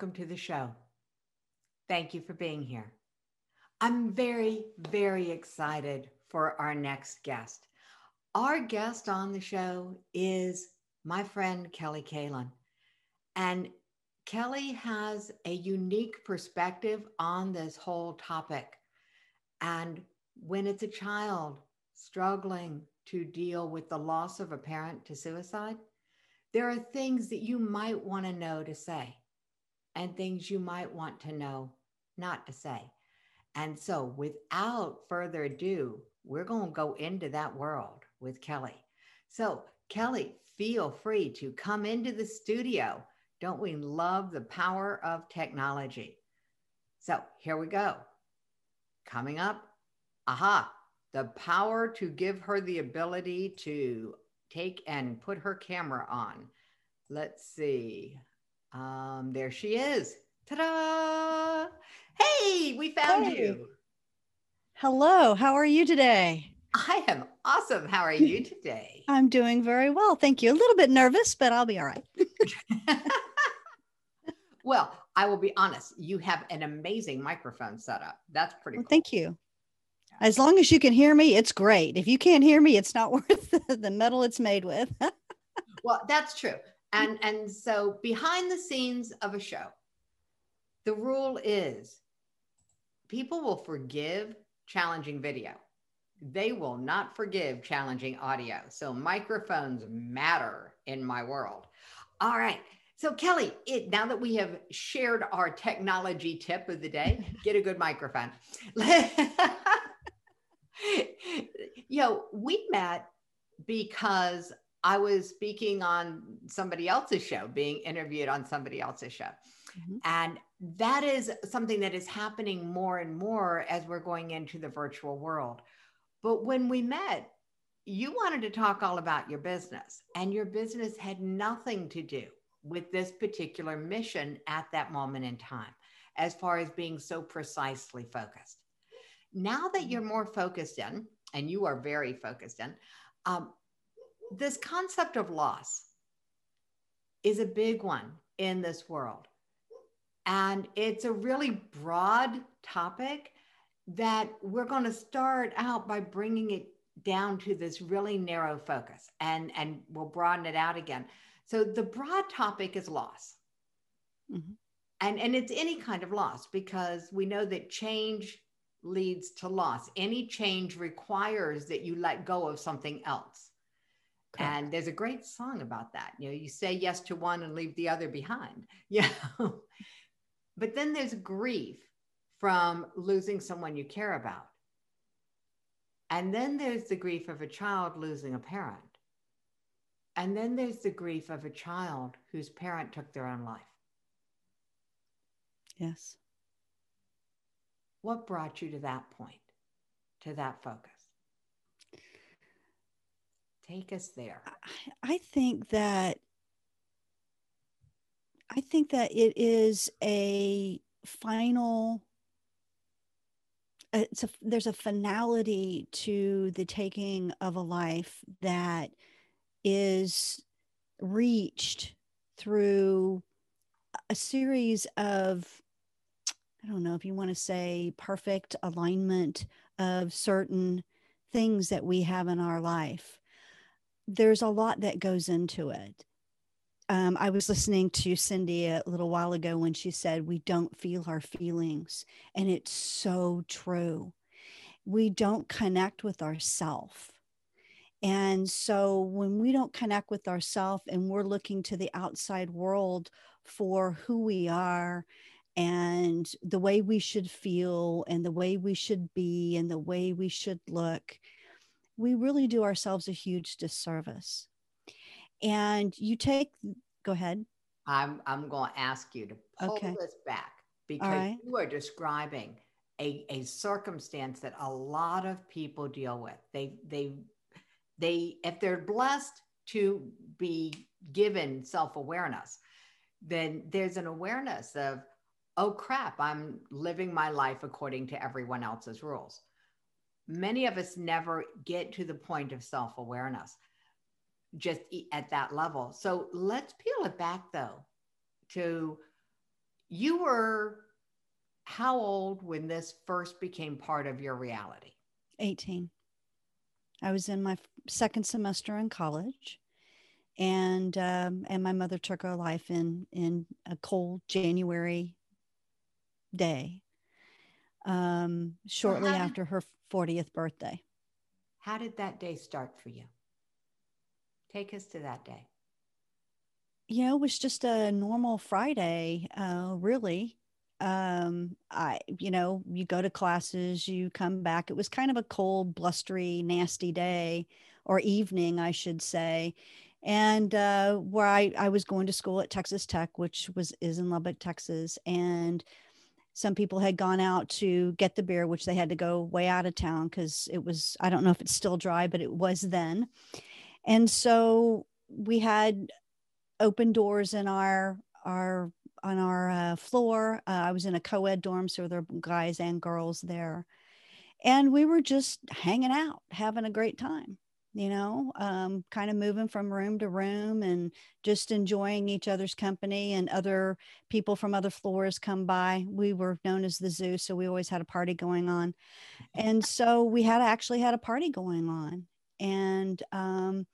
welcome to the show. Thank you for being here. I'm very, very excited for our next guest. Our guest on the show is my friend Kelly Kaelin. And Kelly has a unique perspective on this whole topic. And when it's a child struggling to deal with the loss of a parent to suicide, there are things that you might want to know to say and things you might want to know not to say. And so, without further ado, we're going to go into that world with Kelly. So, Kelly, feel free to come into the studio. Don't we love the power of technology? So, here we go. Coming up, aha, the power to give her the ability to take and put her camera on. Let's see. Um, there she is. Ta-da! Hey, we found hey. you. Hello, how are you today? I am awesome. How are you today? I'm doing very well. Thank you. A little bit nervous, but I'll be all right. well, I will be honest. You have an amazing microphone setup. That's pretty well, cool. Thank you. As long as you can hear me, it's great. If you can't hear me, it's not worth the metal it's made with. well, that's true. And and so behind the scenes of a show, the rule is people will forgive challenging video. They will not forgive challenging audio. So microphones matter in my world. All right. So Kelly, it, now that we have shared our technology tip of the day, get a good microphone. you know, we met because I was speaking on somebody else's show, being interviewed on somebody else's show. Mm-hmm. And that is something that is happening more and more as we're going into the virtual world. But when we met, you wanted to talk all about your business, and your business had nothing to do with this particular mission at that moment in time, as far as being so precisely focused. Now that you're more focused in, and you are very focused in, um, this concept of loss is a big one in this world. And it's a really broad topic that we're going to start out by bringing it down to this really narrow focus and, and we'll broaden it out again. So the broad topic is loss. Mm-hmm. And, and it's any kind of loss because we know that change leads to loss. Any change requires that you let go of something else. And there's a great song about that. You know, you say yes to one and leave the other behind. Yeah. but then there's grief from losing someone you care about. And then there's the grief of a child losing a parent. And then there's the grief of a child whose parent took their own life. Yes. What brought you to that point, to that focus? Take us there. I think that I think that it is a final it's a there's a finality to the taking of a life that is reached through a series of I don't know if you want to say perfect alignment of certain things that we have in our life. There's a lot that goes into it. Um, I was listening to Cindy a little while ago when she said, We don't feel our feelings. And it's so true. We don't connect with ourself. And so when we don't connect with ourself and we're looking to the outside world for who we are and the way we should feel and the way we should be and the way we should look, we really do ourselves a huge disservice. And you take, go ahead. I'm, I'm going to ask you to pull okay. this back because right. you are describing a, a circumstance that a lot of people deal with. They, they, they, if they're blessed to be given self awareness, then there's an awareness of, oh crap, I'm living my life according to everyone else's rules. Many of us never get to the point of self awareness just at that level. So let's peel it back though to you were how old when this first became part of your reality? 18. I was in my second semester in college and um, and my mother took her life in in a cold January day um, shortly after her 40th birthday. How did that day start for you? Take us to that day. You know, it was just a normal Friday, uh, really. Um, I, you know, you go to classes, you come back. It was kind of a cold, blustery, nasty day or evening, I should say. And uh, where I, I was going to school at Texas Tech, which was is in Lubbock, Texas, and some people had gone out to get the beer which they had to go way out of town because it was i don't know if it's still dry but it was then. And so we had open doors in our our on our uh, floor. Uh, i was in a co-ed dorm so there were guys and girls there. And we were just hanging out having a great time you know, um, kind of moving from room to room and just enjoying each other's company and other people from other floors come by. We were known as the zoo, so we always had a party going on. And so we had actually had a party going on. And um,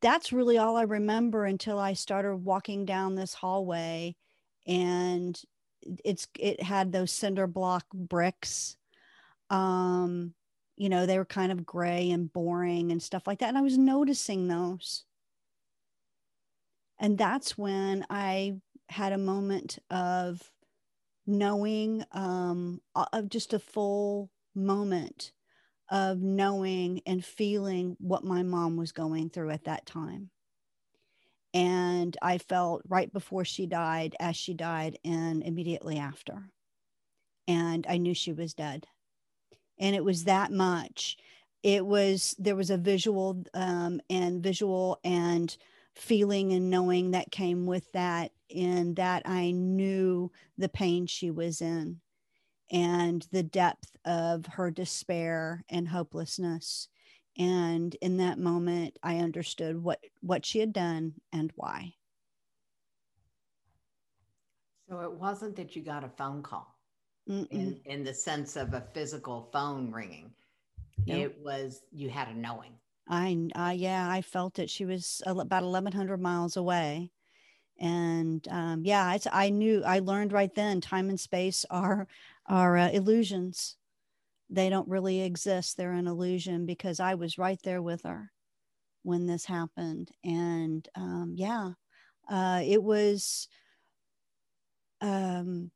that's really all I remember until I started walking down this hallway and it's it had those cinder block bricks um you know, they were kind of gray and boring and stuff like that. And I was noticing those. And that's when I had a moment of knowing, um, of just a full moment of knowing and feeling what my mom was going through at that time. And I felt right before she died, as she died, and immediately after. And I knew she was dead and it was that much. It was there was a visual um, and visual and feeling and knowing that came with that and that i knew the pain she was in and the depth of her despair and hopelessness. And in that moment i understood what what she had done and why. So it wasn't that you got a phone call in, in the sense of a physical phone ringing. Nope. It was, you had a knowing. I, uh, yeah, I felt it. She was about 1100 miles away. And um, yeah, it's, I knew, I learned right then time and space are, are uh, illusions. They don't really exist. They're an illusion because I was right there with her when this happened. And um, yeah, uh, it was, um,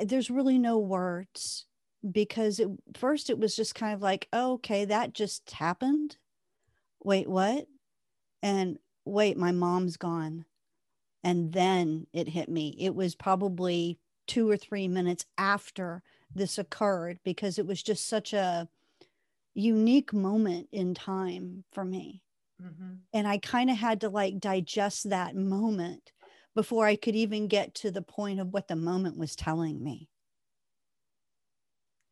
there's really no words because it, first it was just kind of like, oh, okay, that just happened. Wait, what? And wait, my mom's gone. And then it hit me. It was probably two or three minutes after this occurred because it was just such a unique moment in time for me. Mm-hmm. And I kind of had to like digest that moment before I could even get to the point of what the moment was telling me.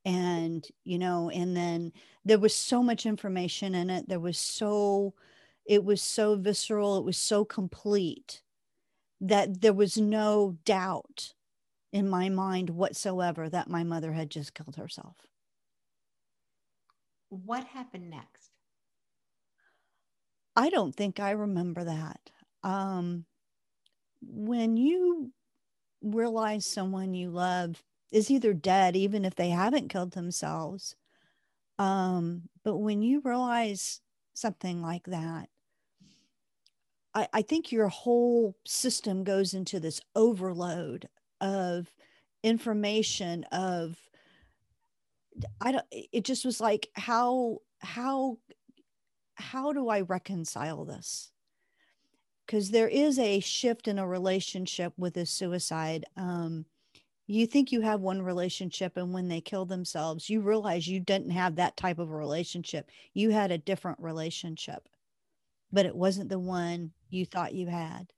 And, you know, and then there was so much information in it. There was so, it was so visceral. It was so complete that there was no doubt in my mind whatsoever that my mother had just killed herself. What happened next? I don't think I remember that. Um, when you realize someone you love is either dead, even if they haven't killed themselves, um, but when you realize something like that, I, I think your whole system goes into this overload of information of I don't it just was like how how how do I reconcile this? Because there is a shift in a relationship with a suicide. Um, you think you have one relationship, and when they kill themselves, you realize you didn't have that type of a relationship. You had a different relationship, but it wasn't the one you thought you had.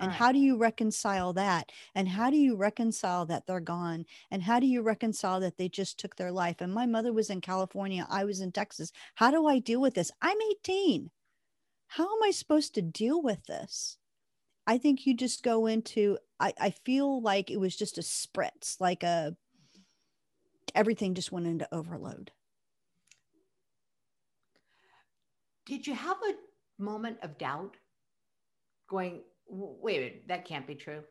And right. how do you reconcile that? And how do you reconcile that they're gone? And how do you reconcile that they just took their life? And my mother was in California, I was in Texas. How do I deal with this? I'm 18 how am I supposed to deal with this? I think you just go into, I, I feel like it was just a spritz, like a, everything just went into overload. Did you have a moment of doubt going, wait a minute, that can't be true?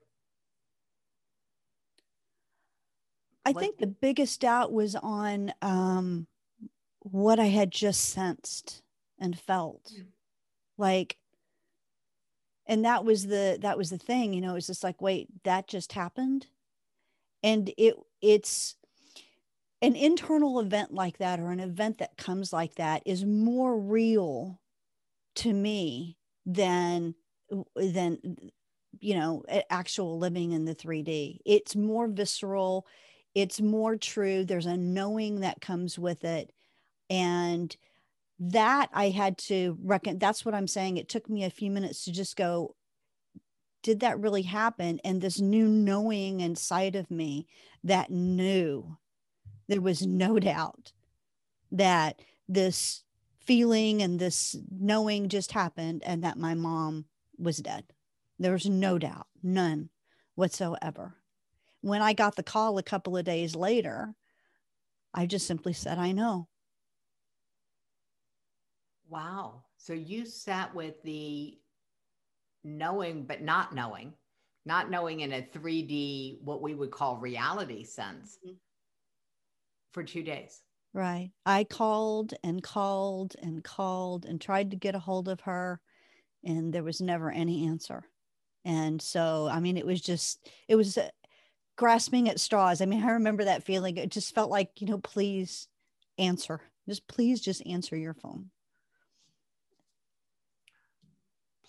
I what? think the biggest doubt was on um, what I had just sensed and felt. Mm. Like, and that was the that was the thing, you know, it's just like, wait, that just happened. And it it's an internal event like that or an event that comes like that is more real to me than than you know actual living in the 3d it's more visceral. It's more true. There's a knowing that comes with it. And that i had to reckon that's what i'm saying it took me a few minutes to just go did that really happen and this new knowing inside of me that knew there was no doubt that this feeling and this knowing just happened and that my mom was dead. There was no doubt, none whatsoever. When I got the call a couple of days later, I just simply said, I know. Wow. So you sat with the knowing, but not knowing, not knowing in a 3D, what we would call reality sense. Mm-hmm for two days. Right. I called and called and called and tried to get a hold of her, and there was never any answer. And so, I mean, it was just, it was uh, grasping at straws. I mean, I remember that feeling. It just felt like, you know, please answer. Just please just answer your phone.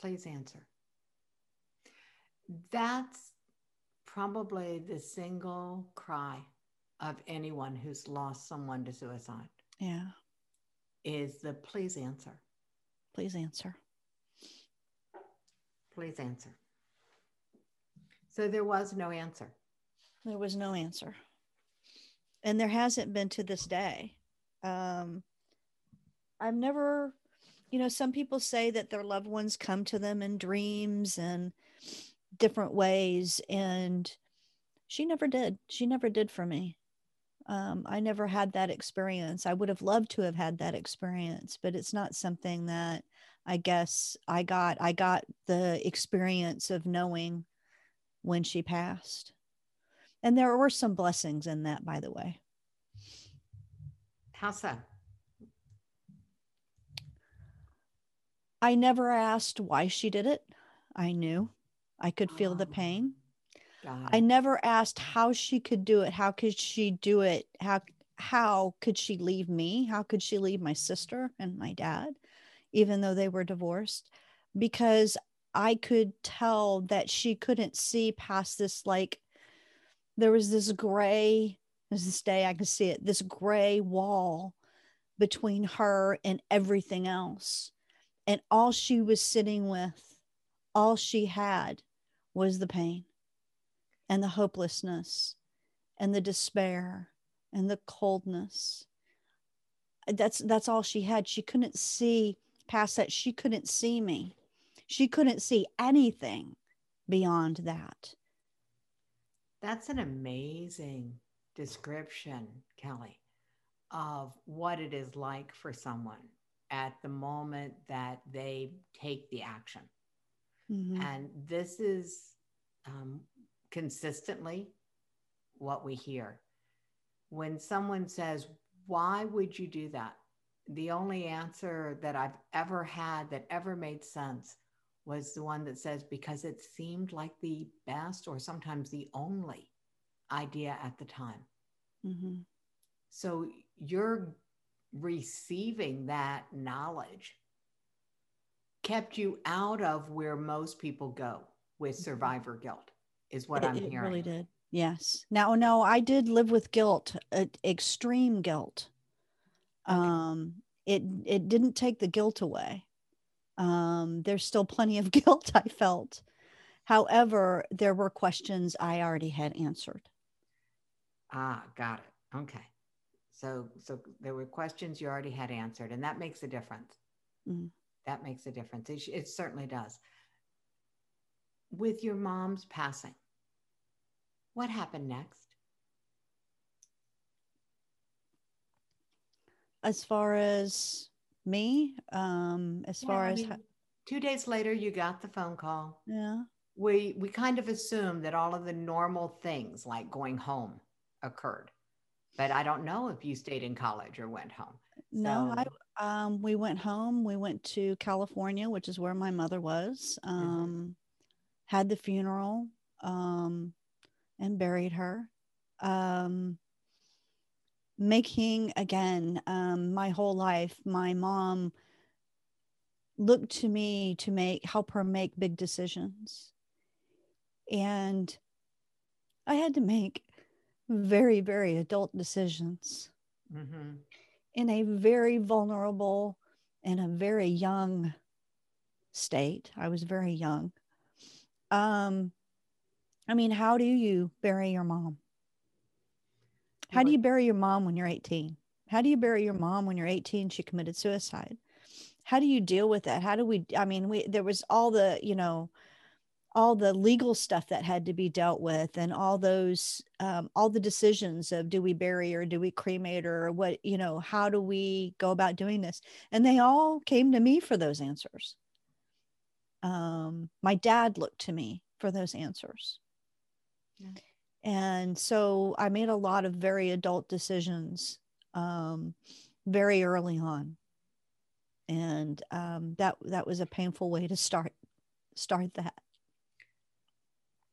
Please answer. That's probably the single cry of anyone who's lost someone to suicide. Yeah. Is the please answer. Please answer. Please answer. So there was no answer. There was no answer. And there hasn't been to this day. Um, I've never, you know, some people say that their loved ones come to them in dreams and different ways. And she never did. She never did for me um, I never had that experience. I would have loved to have had that experience, but it's not something that I guess I got. I got the experience of knowing when she passed. And there were some blessings in that, by the way. How so? I never asked why she did it. I knew I could feel the oh. pain. God. I never asked how she could do it. How could she do it? How how could she leave me? How could she leave my sister and my dad, even though they were divorced? Because I could tell that she couldn't see past this like there was this gray as this day I can see it, this gray wall between her and everything else. And all she was sitting with, all she had was the pain and the hopelessness and the despair and the coldness. That's that's all she had. She couldn't see past that. She couldn't see me. She couldn't see anything beyond that. That's an amazing description kelly of what it is like for someone at the moment that they take the action mm-hmm. and this is um, consistently what we hear. When someone says, Why would you do that? The only answer that I've ever had that ever made sense was the one that says, Because it seemed like the best or sometimes the only idea at the time. Mm-hmm. So you're receiving that knowledge kept you out of where most people go with mm-hmm. survivor guilt is what it, I'm hearing. It really did. Yes. Now, no, I did live with guilt, uh, extreme guilt. Um, it it didn't take the guilt away. Um, there's still plenty of guilt I felt. However, there were questions I already had answered. Ah, got it. Okay. So so there were questions you already had answered, and that makes a difference. Mm. That makes a difference. It, it certainly does with your mom's passing, what happened next? As far as me, um, as yeah, far I as mean, two days later, you got the phone call. Yeah. We we kind of assumed that all of the normal things like going home occurred, but I don't know if you stayed in college or went home. No, I um, we went home. We went to California, which is where my mother was. Mm-hmm. Um, mm-hmm. Had the funeral um, and buried her. Um, making again um, my whole life, my mom looked to me to make help her make big decisions, and I had to make very very adult decisions. Mm-hmm in a very vulnerable and a very young state. I was very young. Um, I mean, how do you bury your mom? How do you bury your mom when you're 18? How do you bury your mom when you're 18? She committed suicide. How do you deal with that? How do we? I mean, we there was all the you know all the legal stuff that had to be dealt with and all those um, all the decisions of do we bury or do we cremate or what you know how do we go about doing this? And they all came to me for those answers. Um, my dad looked to me for those answers. Yeah. and so i made a lot of very adult decisions um, very early on. And um, that that was a painful way to start start that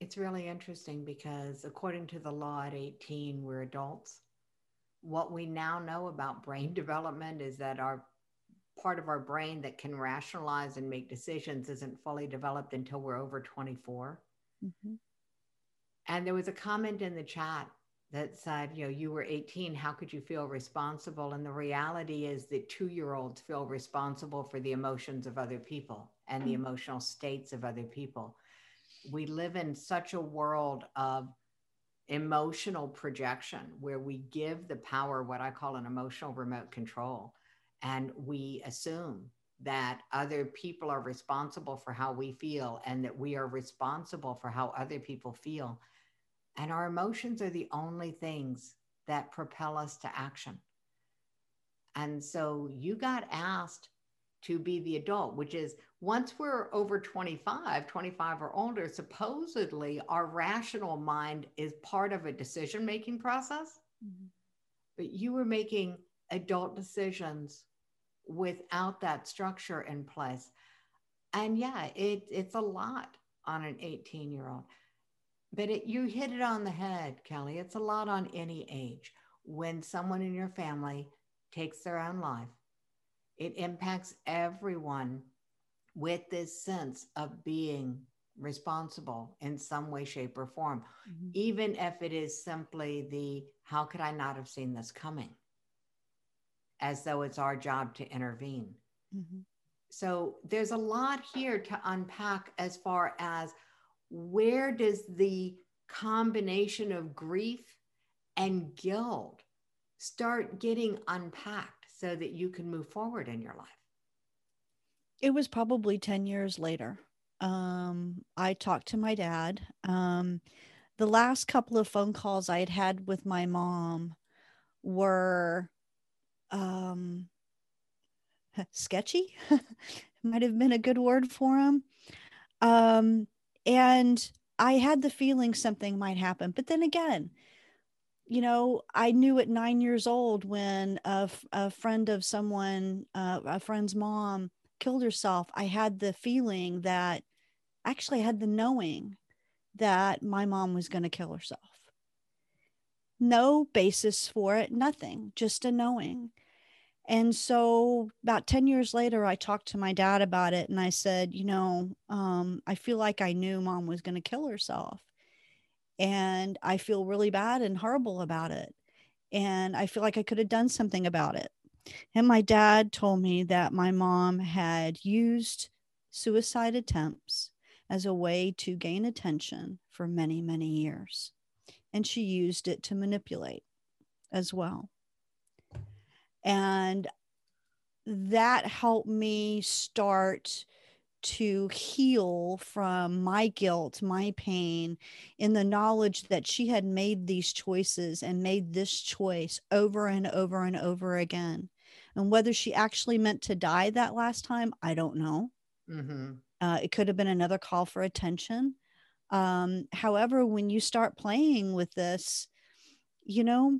it's really interesting because according to the law at 18, we're adults. What we now know about brain development is that our part of our brain that can rationalize and make decisions isn't fully developed until we're over 24. Mm-hmm. And there was a comment in the chat that said, you know, you were 18, how could you feel responsible? And the reality is that two year olds feel responsible for the emotions of other people and the mm-hmm. emotional states of other people we live in such a world of emotional projection where we give the power what i call an emotional remote control and we assume that other people are responsible for how we feel and that we are responsible for how other people feel. And our emotions are the only things that propel us to action. And so you got asked to be the adult, which is once we're over 25, 25 or older, supposedly our rational mind is part of a decision making process. Mm-hmm. But you were making adult decisions without that structure in place. And yeah, it, it's a lot on an 18 year old. But it, you hit it on the head, Kelly. It's a lot on any age. When someone in your family takes their own life, it impacts everyone with this sense of being responsible in some way, shape, or form, mm-hmm. even if it is simply the how could I not have seen this coming? As though it's our job to intervene. Mm-hmm. So there's a lot here to unpack as far as where does the combination of grief and guilt start getting unpacked? So that you can move forward in your life? It was probably 10 years later. Um, I talked to my dad. Um, the last couple of phone calls I had had with my mom were um, sketchy, might have been a good word for them. Um, and I had the feeling something might happen. But then again, you know, I knew at nine years old when a, a friend of someone, uh, a friend's mom, killed herself. I had the feeling that actually I had the knowing that my mom was going to kill herself. No basis for it, nothing, just a knowing. And so, about 10 years later, I talked to my dad about it and I said, You know, um, I feel like I knew mom was going to kill herself and I feel really bad and horrible about it. And I feel like I could have done something about it. And my dad told me that my mom had used suicide attempts as a way to gain attention for many, many years. And she used it to manipulate as well. And that helped me start to heal from my guilt, my pain, in the knowledge that she had made these choices and made this choice over and over and over again. And whether she actually meant to die that last time, I don't know. Mm-hmm. Uh, it could have been another call for attention. Um, however, when you start playing with this, you know,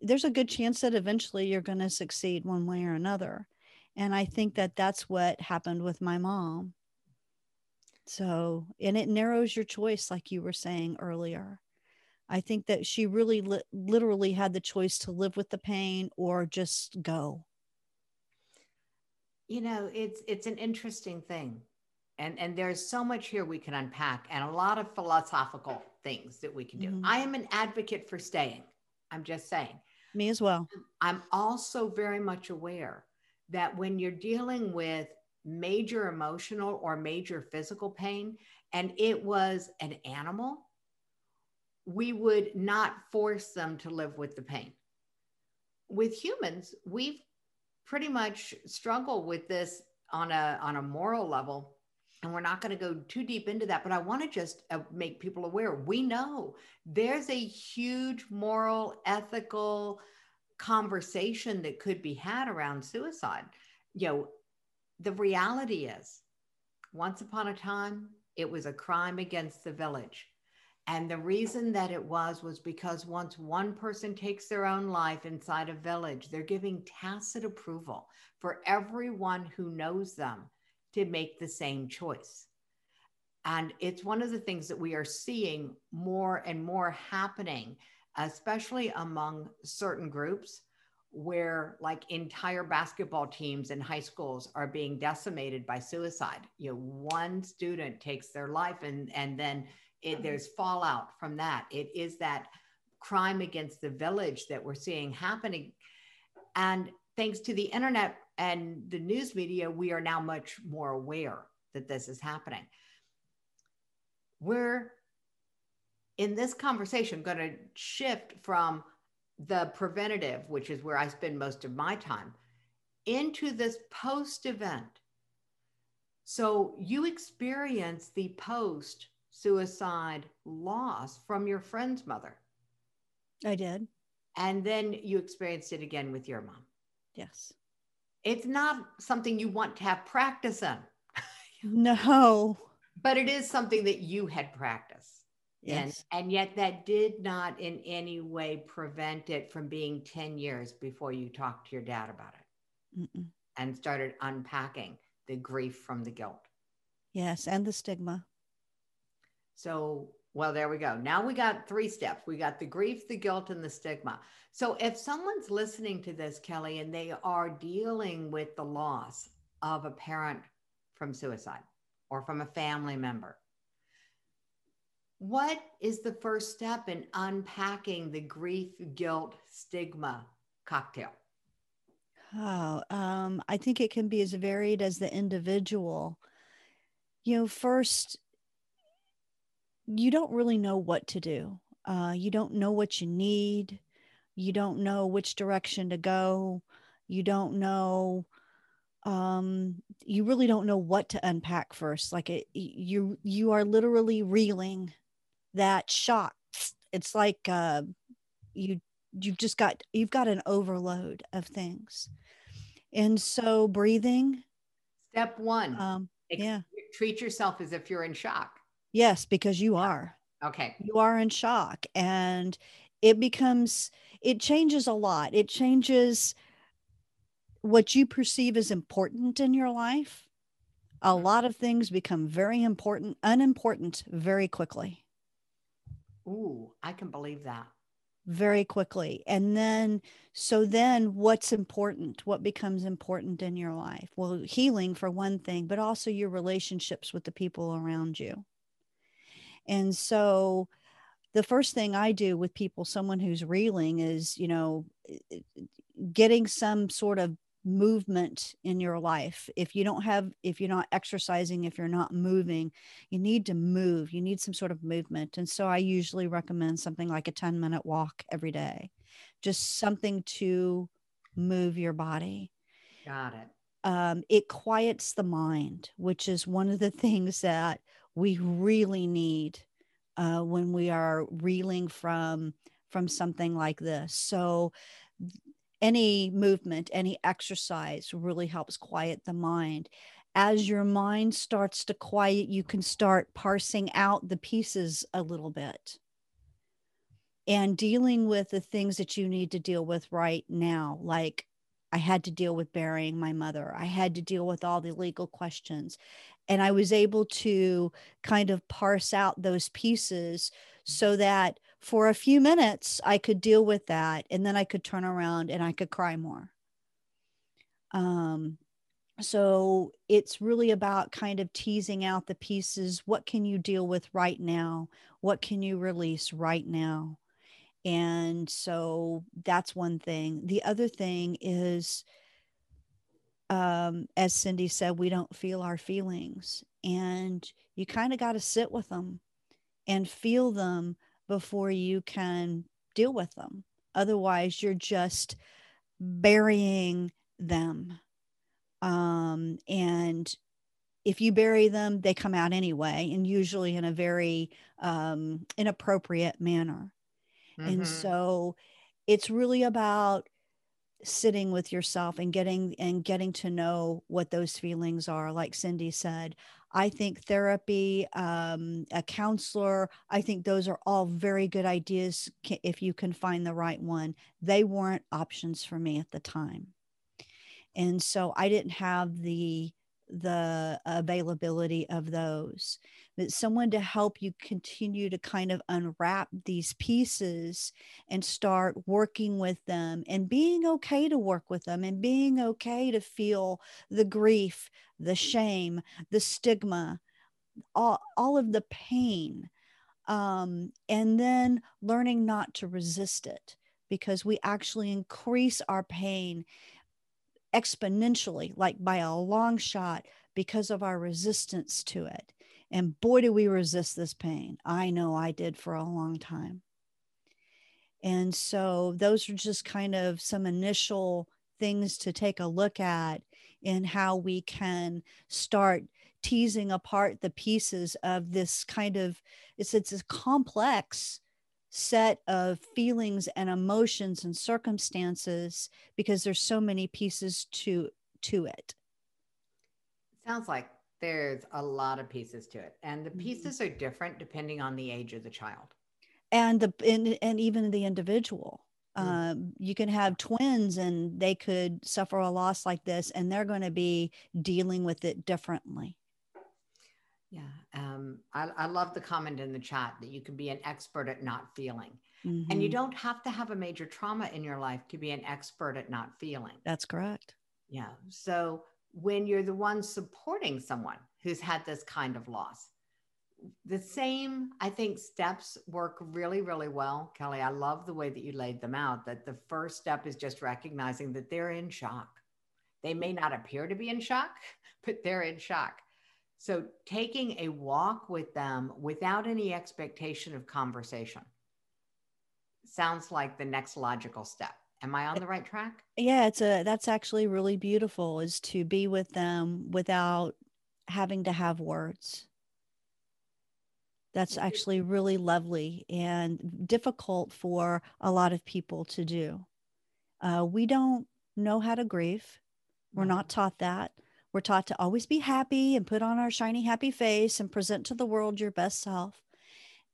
there's a good chance that eventually you're going to succeed one way or another. And I think that that's what happened with my mom. So, and it narrows your choice, like you were saying earlier. I think that she really li- literally had the choice to live with the pain or just go. You know, it's it's an interesting thing. And and there's so much here we can unpack and a lot of philosophical things that we can do. Mm-hmm. I am an advocate for staying. I'm just saying. Me as well. I'm also very much aware that when you're dealing with major emotional or major physical pain, and it was an animal, we would not force them to live with the pain. With humans, we've pretty much struggled with this on a on a moral level and we're not going to go too deep into that but i want to just uh, make people aware we know there's a huge moral ethical conversation that could be had around suicide. You know, the reality is, once upon a time, it was a crime against the village. And the reason that it was was because once one person takes their own life inside a village, they're giving tacit approval for everyone who knows them to make the same choice. And it's one of the things that we are seeing more and more happening especially among certain groups where like entire basketball teams in high schools are being decimated by suicide. You know one student takes their life and and then it, mm-hmm. there's fallout from that. It is that crime against the village that we're seeing happening. And thanks to the internet and the news media we are now much more aware that this is happening. We're in this conversation I'm going to shift from the preventative, which is where I spend most of my time, into this post event. So you experience the post suicide loss from your friend's mother. I did. And then you experienced it again with your mom. Yes. It's not something you want to have practice in. no. But it is something that you had practiced. Yes. And, and yet that did not in any way prevent it from being 10 years before you talked to your dad about it Mm-mm. and started unpacking the grief from the guilt. Yes. And the stigma. So, well, there we go. Now we got three steps. We got the grief, the guilt, and the stigma. So, if someone's listening to this, Kelly, and they are dealing with the loss of a parent from suicide or from a family member, what is the first step in unpacking the grief, guilt, stigma cocktail? Oh, um, I think it can be as varied as the individual. You know, first, you don't really know what to do. Uh, you don't know what you need. You don't know which direction to go. You don't know. Um, you really don't know what to unpack first. Like it, you you are literally reeling that shock it's like uh, you you've just got you've got an overload of things. And so breathing step one um, yeah. treat yourself as if you're in shock. Yes because you are. Okay. You are in shock and it becomes it changes a lot. It changes what you perceive as important in your life. A mm-hmm. lot of things become very important unimportant very quickly Ooh, I can believe that. Very quickly. And then, so then what's important? What becomes important in your life? Well, healing for one thing, but also your relationships with the people around you. And so, the first thing I do with people, someone who's reeling, is, you know, getting some sort of movement in your life. If you don't have if you're not exercising if you're not moving you need to move. You need some sort of movement. And so i usually recommend something like a 10 minute walk every day. Just something to move your body. Got it. Um, it quiets the mind, which is one of the things that we really need uh, when we are reeling from from something like this. So any movement, any exercise really helps quiet the mind. As your mind starts to quiet, you can start parsing out the pieces a little bit and dealing with the things that you need to deal with right now, like I had to deal with burying my mother. I had to deal with all the legal questions. And I was able to kind of parse out those pieces so that for a few minutes I could deal with that. And then I could turn around and I could cry more. Um, so it's really about kind of teasing out the pieces. What can you deal with right now? What can you release right now? And so that's one thing. The other thing is, um, as Cindy said, we don't feel our feelings. And you kind of got to sit with them and feel them before you can deal with them. Otherwise, you're just burying them. Um, and if you bury them, they come out anyway, and usually in a very um, inappropriate manner. Mm-hmm. And so it's really about sitting with yourself and getting and getting to know what those feelings are like cindy said. I think therapy um, a counselor i think those are all very good ideas if you can find the right one. They weren't options for me at the time. And so i didn't have the the availability of those but someone to help you continue to kind of unwrap these pieces and start working with them and being okay to work with them and being okay to feel the grief the shame the stigma all, all of the pain um, and then learning not to resist it because we actually increase our pain exponentially, like by a long shot, because of our resistance to it. And boy, do we resist this pain. I know I did for a long time. And so, those are just kind of some initial things to take a look at in how we can start teasing apart the pieces of this kind of it's it's a complex set of feelings and emotions and circumstances because there's so many pieces to to it sounds like there's a lot of pieces to it and the mm-hmm. pieces are different depending on the age of the child and the and, and even the individual mm. um, you can have twins and they could suffer a loss like this and they're going to be dealing with it differently I, I, love the comment in the chat that you can be an expert at not feeling. Mm-hmm. And you mm-hmm. don't have to have a major trauma in your life to be an expert at not feeling. That's correct. Yeah. So when you're the one supporting someone who's had this kind of loss, the same, I think, steps work really, really well. Kelly, I love the way that you laid them out. That the first step is just recognizing that they're in shock. They may not appear to be in shock, but they're in shock so taking a walk with them without any expectation of conversation sounds like the next logical step. Am I on the right track? Yeah, it's a that's actually really beautiful is to be with them without having to have words. That's actually really lovely and difficult for a lot of people to do. Uh, we don't know how to grieve. We're not taught that. We're taught to always be happy and put on our shiny, happy face and present to the world your best self.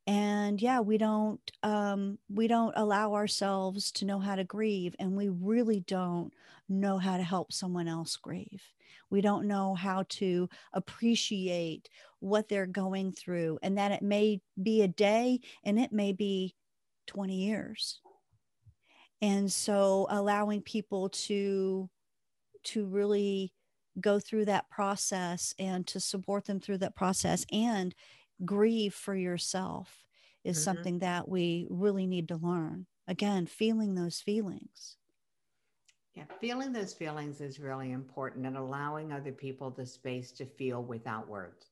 And yeah, we don't um, we don't allow ourselves to know how to grieve, and we really don't know how to help someone else grieve. We don't know how to appreciate what they're going through, and that it may be a day and it may be 20 years. And so allowing people to to really go through that process and to support them through that process and grieve for yourself is mm-hmm. something that we really need to learn. Again, feeling those feelings. Yeah, feeling those feelings is really important and allowing other people the space to feel without words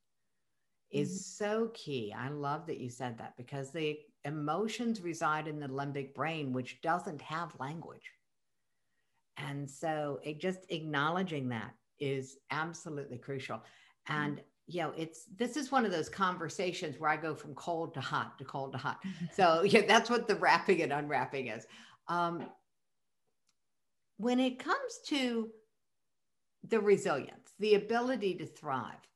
is mm-hmm. so key. I love that you said that because the emotions reside in the limbic brain, which doesn't have language. And so it just acknowledging that is absolutely crucial. And you know, it's this is one of those conversations where I go from cold to hot to cold to hot. So yeah, that's what the wrapping and unwrapping is. Um, when it comes to the resilience, the ability to thrive,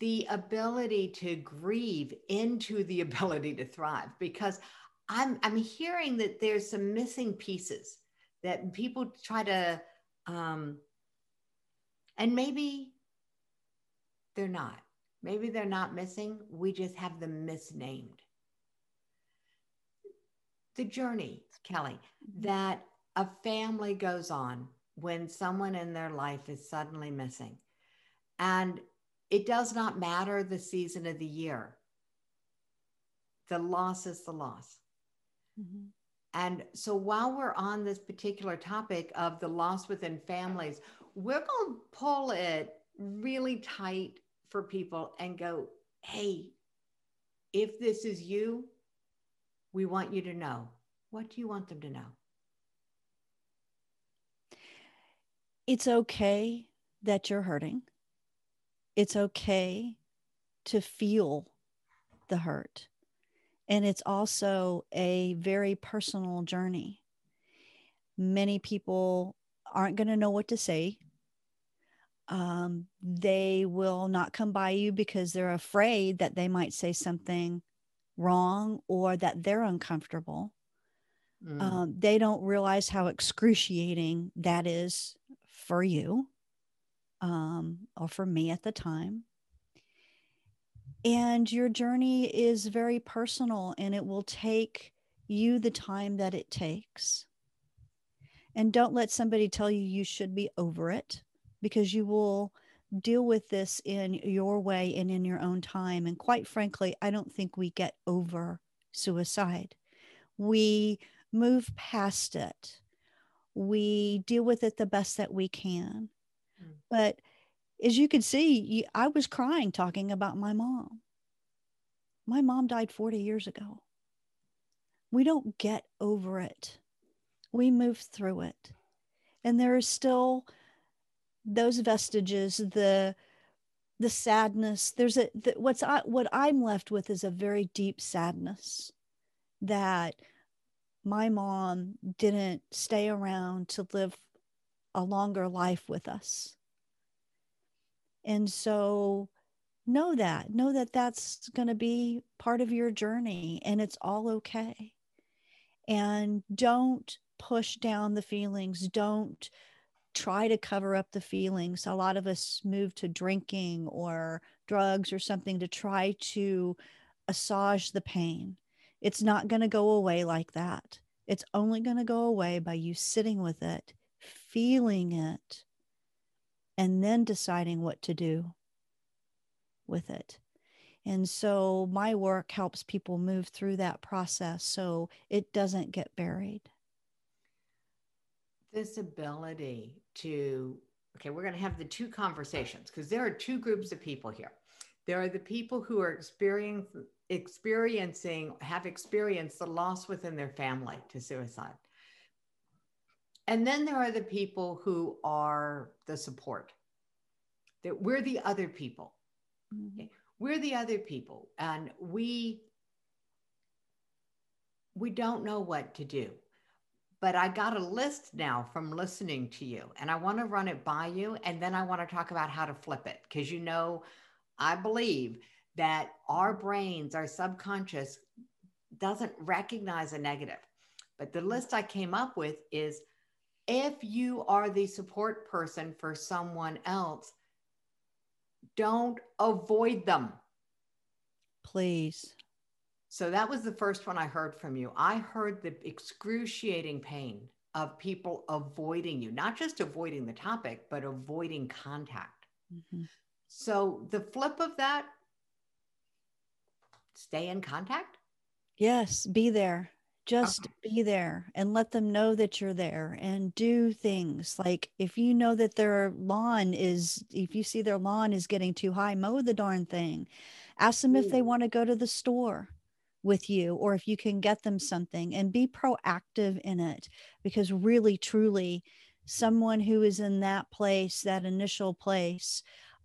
the ability to grieve into the ability to thrive, because I'm I'm hearing that there's some missing pieces that people try to um, and maybe they're not. Maybe they're not missing. We just have them misnamed. The journey, Kelly, that a family goes on when someone in their life is suddenly missing. And it does not matter the season of the year. The loss is the loss. Mm-hmm. And so while we're on this particular topic of the loss within families, we're going to pull it really tight for people and go, hey, if this is you, we want you to know. What do you want them to know? It's okay that you're hurting. It's okay to feel the hurt. And it's also a very personal journey. Many people aren't going to know what to say um, they will not come by you because they're afraid that they might say something wrong or that they're uncomfortable. Mm. Um, they don't realize how excruciating that is for you um, or for me at the time. And your journey is very personal and it will take you the time that it takes. And don't let somebody tell you you should be over it because you will deal with this in your way and in your own time. And quite frankly, I don't think we get over suicide. We move past it, we deal with it the best that we can. Mm. But as you can see, I was crying talking about my mom. My mom died 40 years ago. We don't get over it. We move through it. And there is still those vestiges, the the sadness. There's a the, what's I, what I'm left with is a very deep sadness that my mom didn't stay around to live a longer life with us. And so know that, know that that's going to be part of your journey and it's all okay. And don't push down the feelings. Don't try to cover up the feelings. A lot of us move to drinking or drugs or something to try to assuage the pain. It's not going to go away like that. It's only going to go away by you sitting with it, feeling it, and then deciding what to do with it. And so my work helps people move through that process so it doesn't get buried. This ability to okay we're going to have the two conversations because there are two groups of people here. There are the people who are experiencing experiencing have experienced the loss within their family to suicide. And then there are the people who are the support. That we're the other people. Mm-hmm. okay? we're the other people and we we don't know what to do but I got a list now from listening to you, and I want to run it by you. And then I want to talk about how to flip it because you know, I believe that our brains, our subconscious, doesn't recognize a negative. But the list I came up with is if you are the support person for someone else, don't avoid them. Please. So that was the first one I heard from you. I heard the excruciating pain of people avoiding you, not just avoiding the topic, but avoiding contact. Mm-hmm. So the flip of that, stay in contact? Yes, be there. Just okay. be there and let them know that you're there and do things like if you know that their lawn is, if you see their lawn is getting too high, mow the darn thing. Ask them Ooh. if they want to go to the store with you or if you can get them something and be proactive in it because really truly someone who is in that place, that initial place,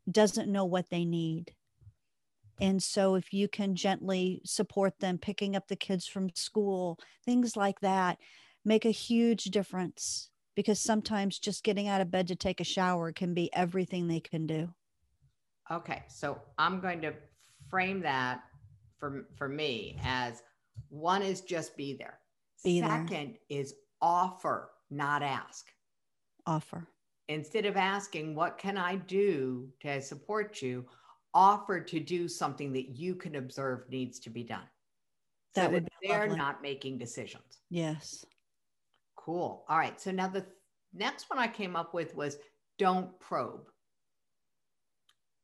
doesn't know what they need. And so, if you can gently support them, picking up the kids from school, things like that, make a huge difference because sometimes just getting out of bed to take a shower can be everything they can do. Okay, so I'm going to frame that for for me as one is just be there. Be Second there. is offer, not ask. Offer. Instead of asking, what can I do to support you? Offer to do something that you can observe needs to be done. That so would that they're lovely. not making decisions. Yes. Cool. All right. So now the next one I came up with was don't probe.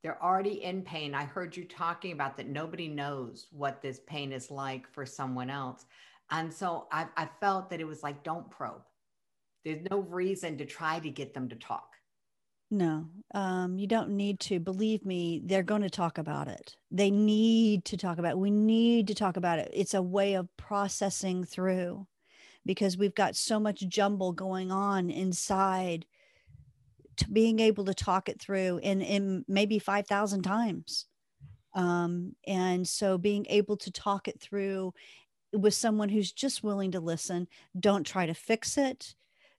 They're already in pain. I heard you talking about that nobody knows what this pain is like for someone else. And so I, I felt that it was like, don't probe. There's no reason to try to get them to talk. No, um, you don't need to. Believe me, they're going to talk about it. They need to talk about it. We need to talk about it. It's a way of processing through because we've got so much jumble going on inside being able to talk it through in, in maybe 5,000 times. Um, and so being able to talk it through with someone who's just willing to listen, don't try to fix it,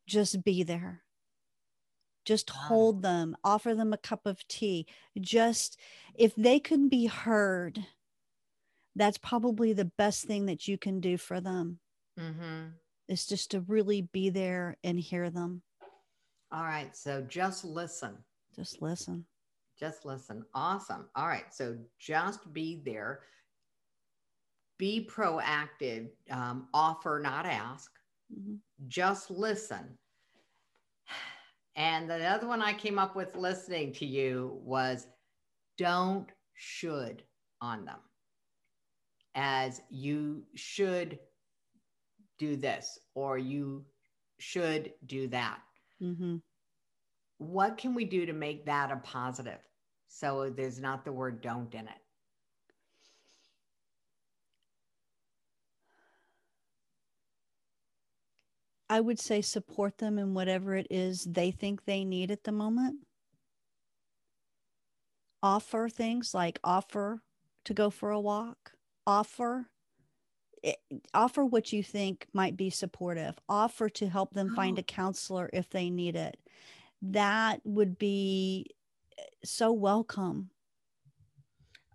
just be there. Just hold them, offer them a cup of tea. Just if they can be heard, that's probably the best thing that you can do for them. Mm-hmm is just to really be there and hear them. All right. So just listen. Just listen. Just listen. Awesome. All right. So just be there. Be proactive. Um, offer, not ask. Mm-hmm. Just listen. And the other one I came up with listening to you was don't should on them as you should do this or you should do that. Mm-hmm. What can we do to make that a positive? So there's not the word don't in it. I would say support them in whatever it is they think they need at the moment. Offer things like offer to go for a walk, offer offer what you think might be supportive. Offer to help them oh. find a counselor if they need it. That would be eh, so welcome.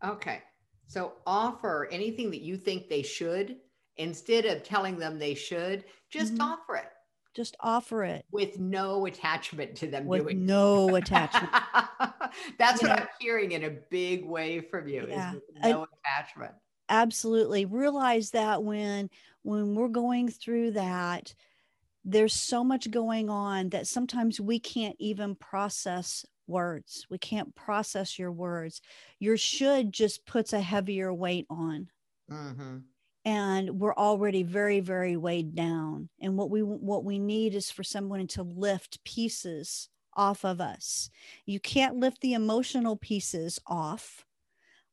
Okay. So offer anything that you think they should instead of telling them they should just mm-hmm. offer it. Just offer it. With no attachment to them with doing no attachment. That's you what know, i'm hearing in a big way from you yeah. is no I, attachment absolutely realize that when when we're going through that there's so much going on that sometimes we can't even process words we can't process your words. Your should just puts a heavier weight on. Mm-hmm. and we're already very very weighed down. And what we what we need is for someone to lift pieces off of us. You can't lift the emotional pieces off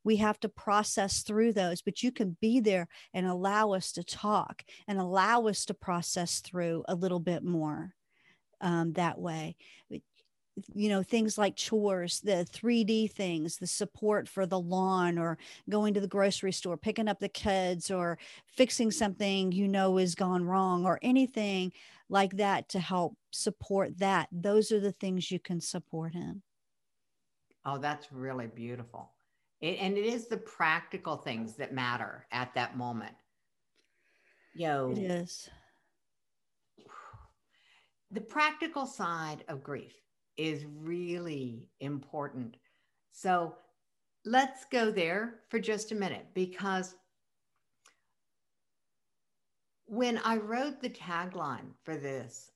we have to process through those but you can be there and allow us to talk and allow us to process through a little bit more um, that way. You know things like chores the 3d things the support for the lawn or going to the grocery store picking up the kids or fixing something you know is gone wrong or anything like that to help support that. Those are the things you can support in. Oh that's really beautiful it, and it is the practical things that matter at that moment. Yo, it is. The practical side of grief is really important. So let's go there for just a minute because when I wrote the tagline for this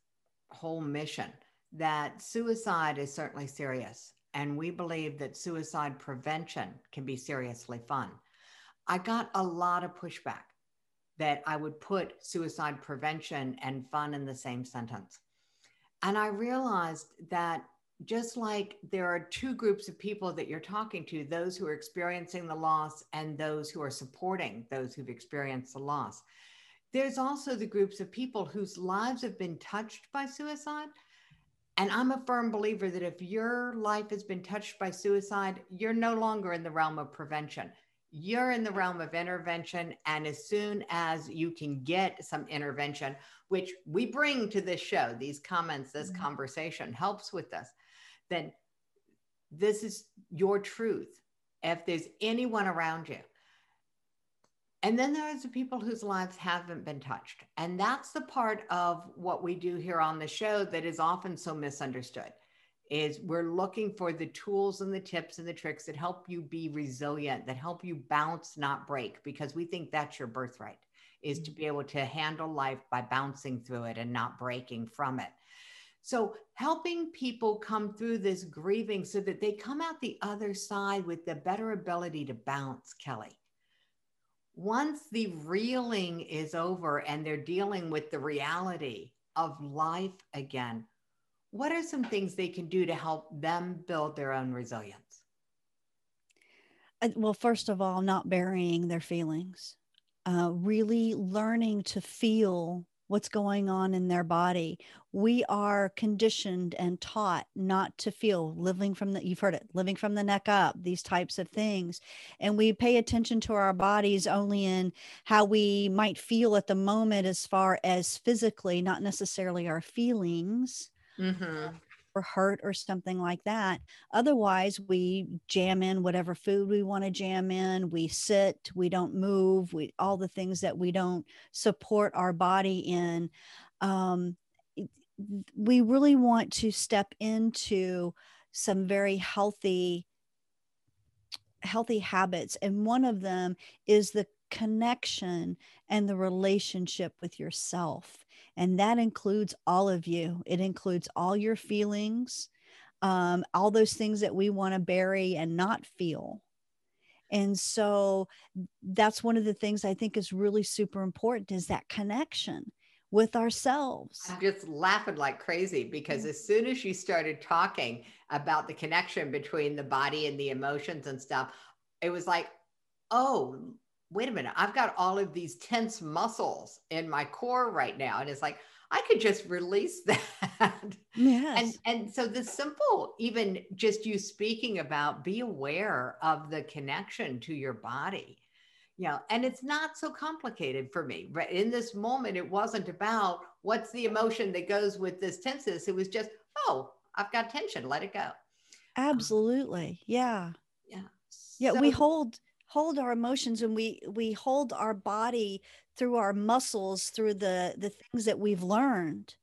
whole mission, that suicide is certainly serious and we believe that suicide prevention can be seriously fun. I got a lot of pushback that I would put suicide prevention and fun in the same sentence. And I realized that just like there are two groups of people that you're talking to those who are experiencing the loss and those who are supporting those who've experienced the loss there's also the groups of people whose lives have been touched by suicide And I'm a firm believer that if your life has been touched by suicide, you're no longer in the realm of prevention. You're in the realm of intervention. And as soon as you can get some intervention, which we bring to this show, these comments, this mm-hmm. conversation helps with this, then this is your truth. If there's anyone around you, and then there's the people whose lives haven't been touched. And that's the part of what we do here on the show that is often so misunderstood is we're looking for the tools and the tips and the tricks that help you be resilient, that help you bounce, not break, because we think that's your birthright is to be mm-hmm. able to handle life by bouncing through it and not breaking from it. So, helping people come through this grieving so that they come out the other side with the better ability to bounce, Kelly once the reeling is over and they're dealing with the reality of life again, what are some things they can do to help them build their own resilience? Uh, well, first of all, not burying their feelings, uh, really learning to feel what's going on in their body. We are conditioned and taught not to feel living from the, you've heard it, living from the neck up, these types of things. And we pay attention to our bodies only in how we might feel at the moment, as far as physically, not necessarily our feelings. Mm-hmm or hurt or something like that. Otherwise, we jam in whatever food we want to jam in. We sit, we don't move, we all the things that we don't support our body in. Um, we really want to step into some very healthy healthy habits and one of them is the connection and the relationship with yourself and that includes all of you, it includes all your feelings, um, all those things that we want to bury and not feel. And so that's one of the things I think is really super important is that connection with ourselves. I'm just laughing like crazy because as soon as you started talking about the connection between the body and the emotions and stuff, it was like, oh, wait a minute, I've got all of these tense muscles in my core right now. And it's like, I could just release that. Yes. And and so the simple, even just you speaking about be aware of the connection to your body. You know, and it's not so complicated for me. But In this moment, it wasn't about what's the emotion that goes with this tenseness. It was just, oh, I've got tension, let it go. Um, Absolutely. Yeah. Yeah. Yeah. So, we hold hold our emotions and we we hold our body through our muscles through the the things that we've learned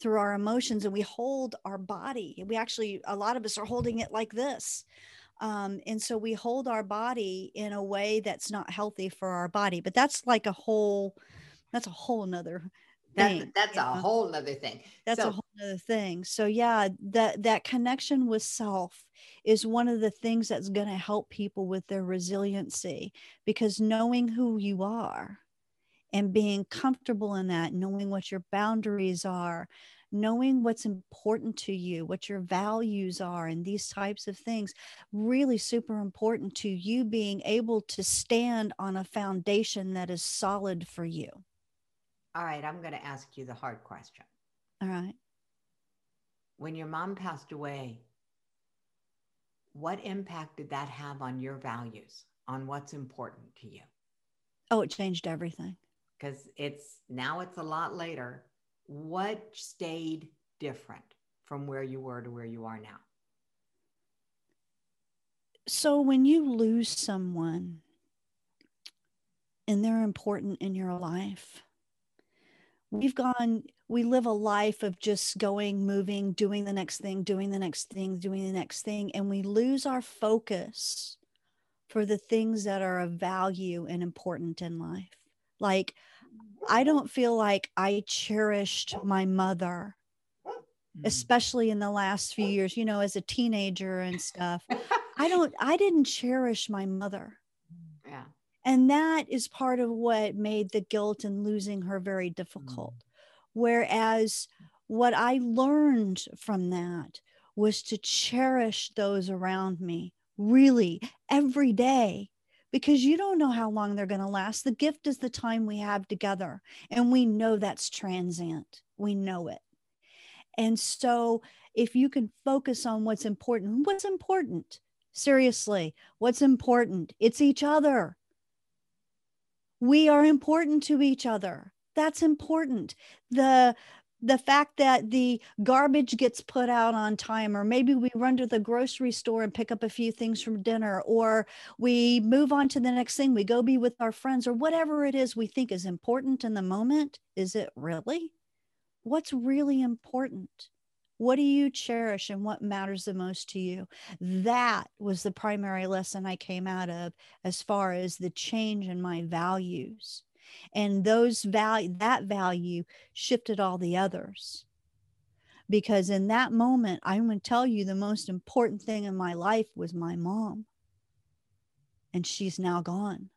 through our emotions and we hold our body we actually a lot of us are holding it like this um, and so we hold our body in a way that's not healthy for our body but that's like a whole that's a whole nother thing, that's, that's a know? whole nother thing that's so, a whole other thing so yeah that that connection with self is one of the things that's going to help people with their resiliency because knowing who you are and being comfortable in that, knowing what your boundaries are, knowing what's important to you, what your values are, and these types of things, really super important to you being able to stand on a foundation that is solid for you. All right, I'm going to ask you the hard question. All right. When your mom passed away, what impact did that have on your values, on what's important to you? Oh, it changed everything. Because it's now it's a lot later. What stayed different from where you were to where you are now? So, when you lose someone and they're important in your life, we've gone we live a life of just going moving doing the next thing doing the next thing doing the next thing and we lose our focus for the things that are of value and important in life like i don't feel like i cherished my mother mm. especially in the last few years you know as a teenager and stuff i don't i didn't cherish my mother yeah and that is part of what made the guilt and losing her very difficult. Mm. Whereas what I learned from that was to cherish those around me really every day because you don't know how long they're going to last. The gift is the time we have together, and we know that's transient. We know it. And so, if you can focus on what's important, what's important? Seriously, what's important? It's each other. We are important to each other. That's important. The the fact that the garbage gets put out on time or maybe we run to the grocery store and pick up a few things from dinner or we move on to the next thing we go be with our friends or whatever it is we think is important in the moment. Is it really? What's really important? What do you cherish and what matters the most to you? That was the primary lesson i came out of as far as the change in my values and those value that value shifted all the others. Because in that moment i'm going to tell you the most important thing in my life was my mom. And she's now gone.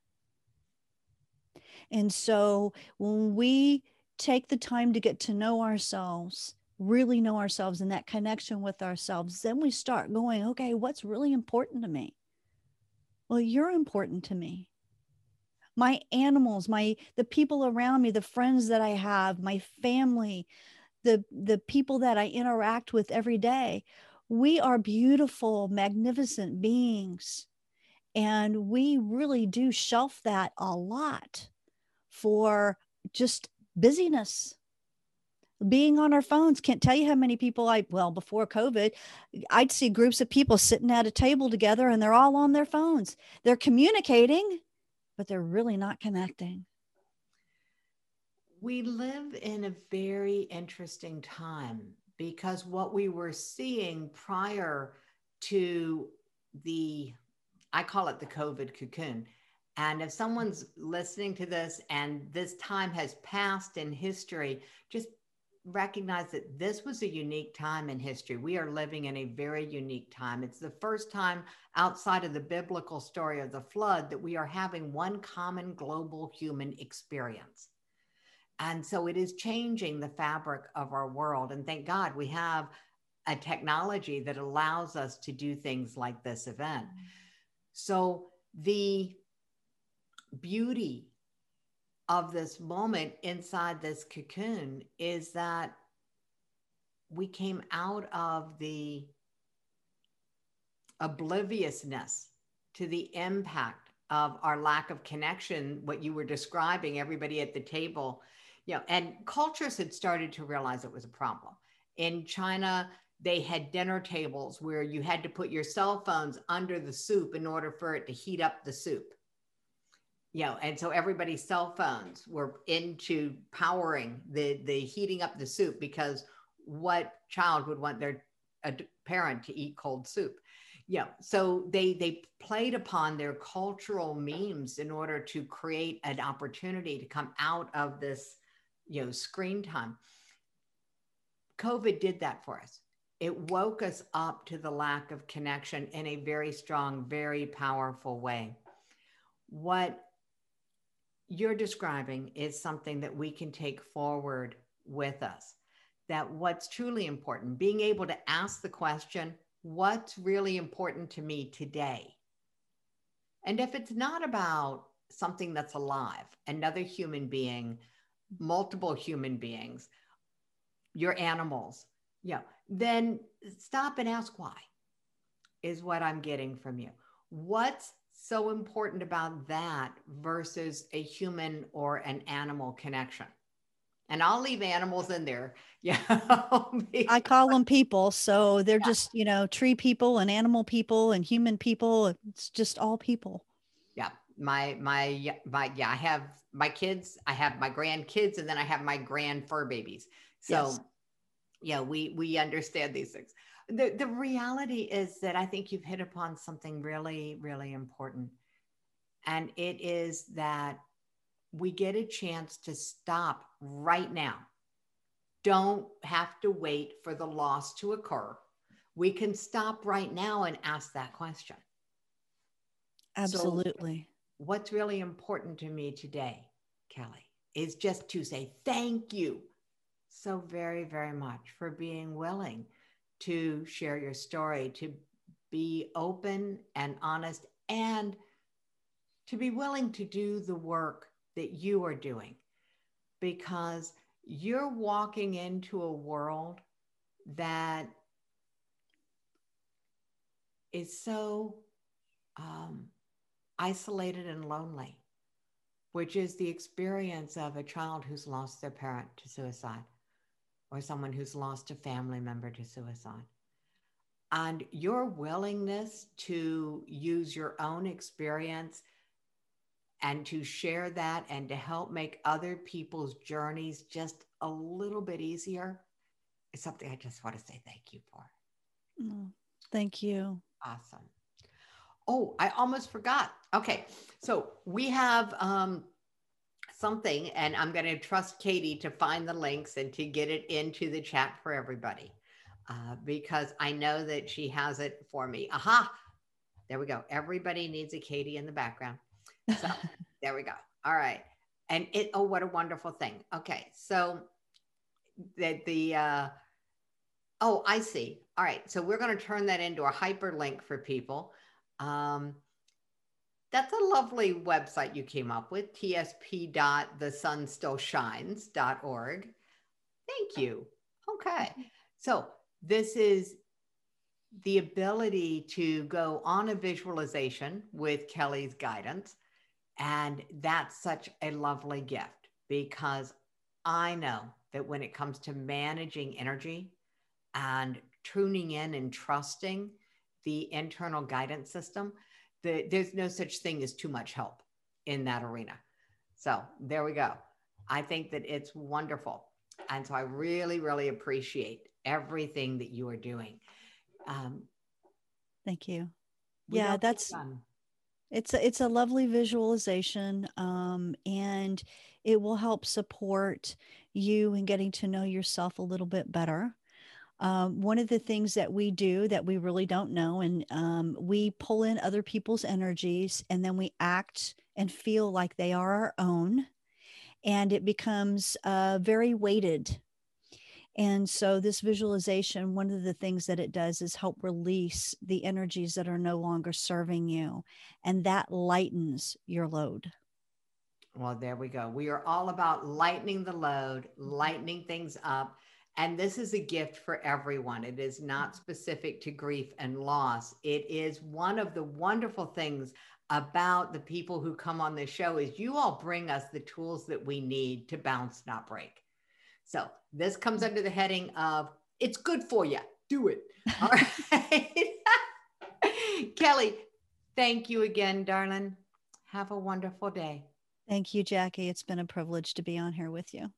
And so when we take the time to get to know ourselves really know ourselves and that connection with ourselves then we start going okay what's really important to me? Well you're important to me my animals my the people around me the friends that i have my family the the people that i interact with every day. We are beautiful magnificent beings and we really do shelf that a lot for just busyness. Being on our phones can't tell you how many people i well before covid i'd see groups of people sitting at a table together and they're all on their phones. They're communicating but they're really not connecting. We live in a very interesting time because what we were seeing prior to the, I call it the COVID cocoon. And if someone's listening to this and this time has passed in history, just recognize that this was a unique time in history. We are living in a very unique time. It's the first time outside of the biblical story of the flood that we are having one common global human experience. And so it is changing the fabric of our world. And thank God we have a technology that allows us to do things like this event. So the beauty of this moment inside this cocoon is that we came out of the obliviousness to the impact of our lack of connection what you were describing everybody at the table. You know and cultures had started to realize it was a problem. In china they had dinner tables where you had to put your cell phones under the soup in order for it to heat up the soup know, and so everybody's cell phones were into powering the the heating up the soup because what child would want their parent to eat cold soup? Yeah, so they they played upon their cultural memes in order to create an opportunity to come out of this, you know, screen time. COVID did that for us. It woke us up to the lack of connection in a very strong, very powerful way. What you're describing is something that we can take forward with us. That what's truly important, being able to ask the question, what's really important to me today? And if it's not about something that's alive, another human being, multiple human beings, your animals, yeah, then stop and ask why is what I'm getting from you. What's so important about that versus a human or an animal connection? And I'll leave animals in there. Yeah. I call them people. So they're yeah. just, you know, tree people and animal people and human people. It's just all people. Yeah. My, my, my, yeah, I have my kids, I have my grandkids, and then I have my grand fur babies. So, yes. yeah, we, we understand these things the, the reality is that I think you've hit upon something really, really important. And it is that we get a chance to stop right now. Don't have to wait for the loss to occur. We can stop right now and ask that question. Absolutely. So what's really important to me today, Kelly, is just to say thank you so very, very much for being willing to share your story, to be open and honest, and to be willing to do the work that you are doing. Because you're walking into a world that is so um, isolated and lonely, which is the experience of a child who's lost their parent to suicide or someone who's lost a family member to suicide. And your willingness to use your own experience and to share that and to help make other people's journeys just a little bit easier is something I just want to say thank you for. Oh, thank you. Awesome. Oh, I almost forgot. Okay. So we have um, something, and I'm going to trust Katie to find the links and to get it into the chat for everybody uh, because I know that she has it for me. Aha. There we go. Everybody needs a Katie in the background. So there we go. All right. And it, oh, what a wonderful thing. Okay. So that the, uh, oh, I see. All right. So we're going to turn that into a hyperlink for people. Um, that's a lovely website you came up with, tsps.thesunstillshines.org. Thank you. Okay. So this is the ability to go on a visualization with Kelly's guidance. And that's such a lovely gift because I know that when it comes to managing energy and tuning in and trusting the internal guidance system, the, there's no such thing as too much help in that arena. So there we go. I think that it's wonderful. And so I really, really appreciate everything that you are doing. Um, Thank you. Yeah, that's it's a, it's a lovely visualization, um, and it will help support you in getting to know yourself a little bit better. Um, one of the things that we do that we really don't know, and um, we pull in other people's energies and then we act and feel like they are our own. And it becomes uh, very weighted. And so, this visualization, one of the things that it does is help release the energies that are no longer serving you. And that lightens your load. Well, there we go. We are all about lightening the load, lightening things up and this is a gift for everyone. It is mm. not specific to grief and loss. It is one of the wonderful things about the people who come on this show is you all bring us the tools that we need to bounce, not break. So this comes under the heading of it's good for you. Do it. All right. Kelly, thank you again, darling. Have a wonderful day. Thank you, Jackie. It's been a privilege to be on here with you.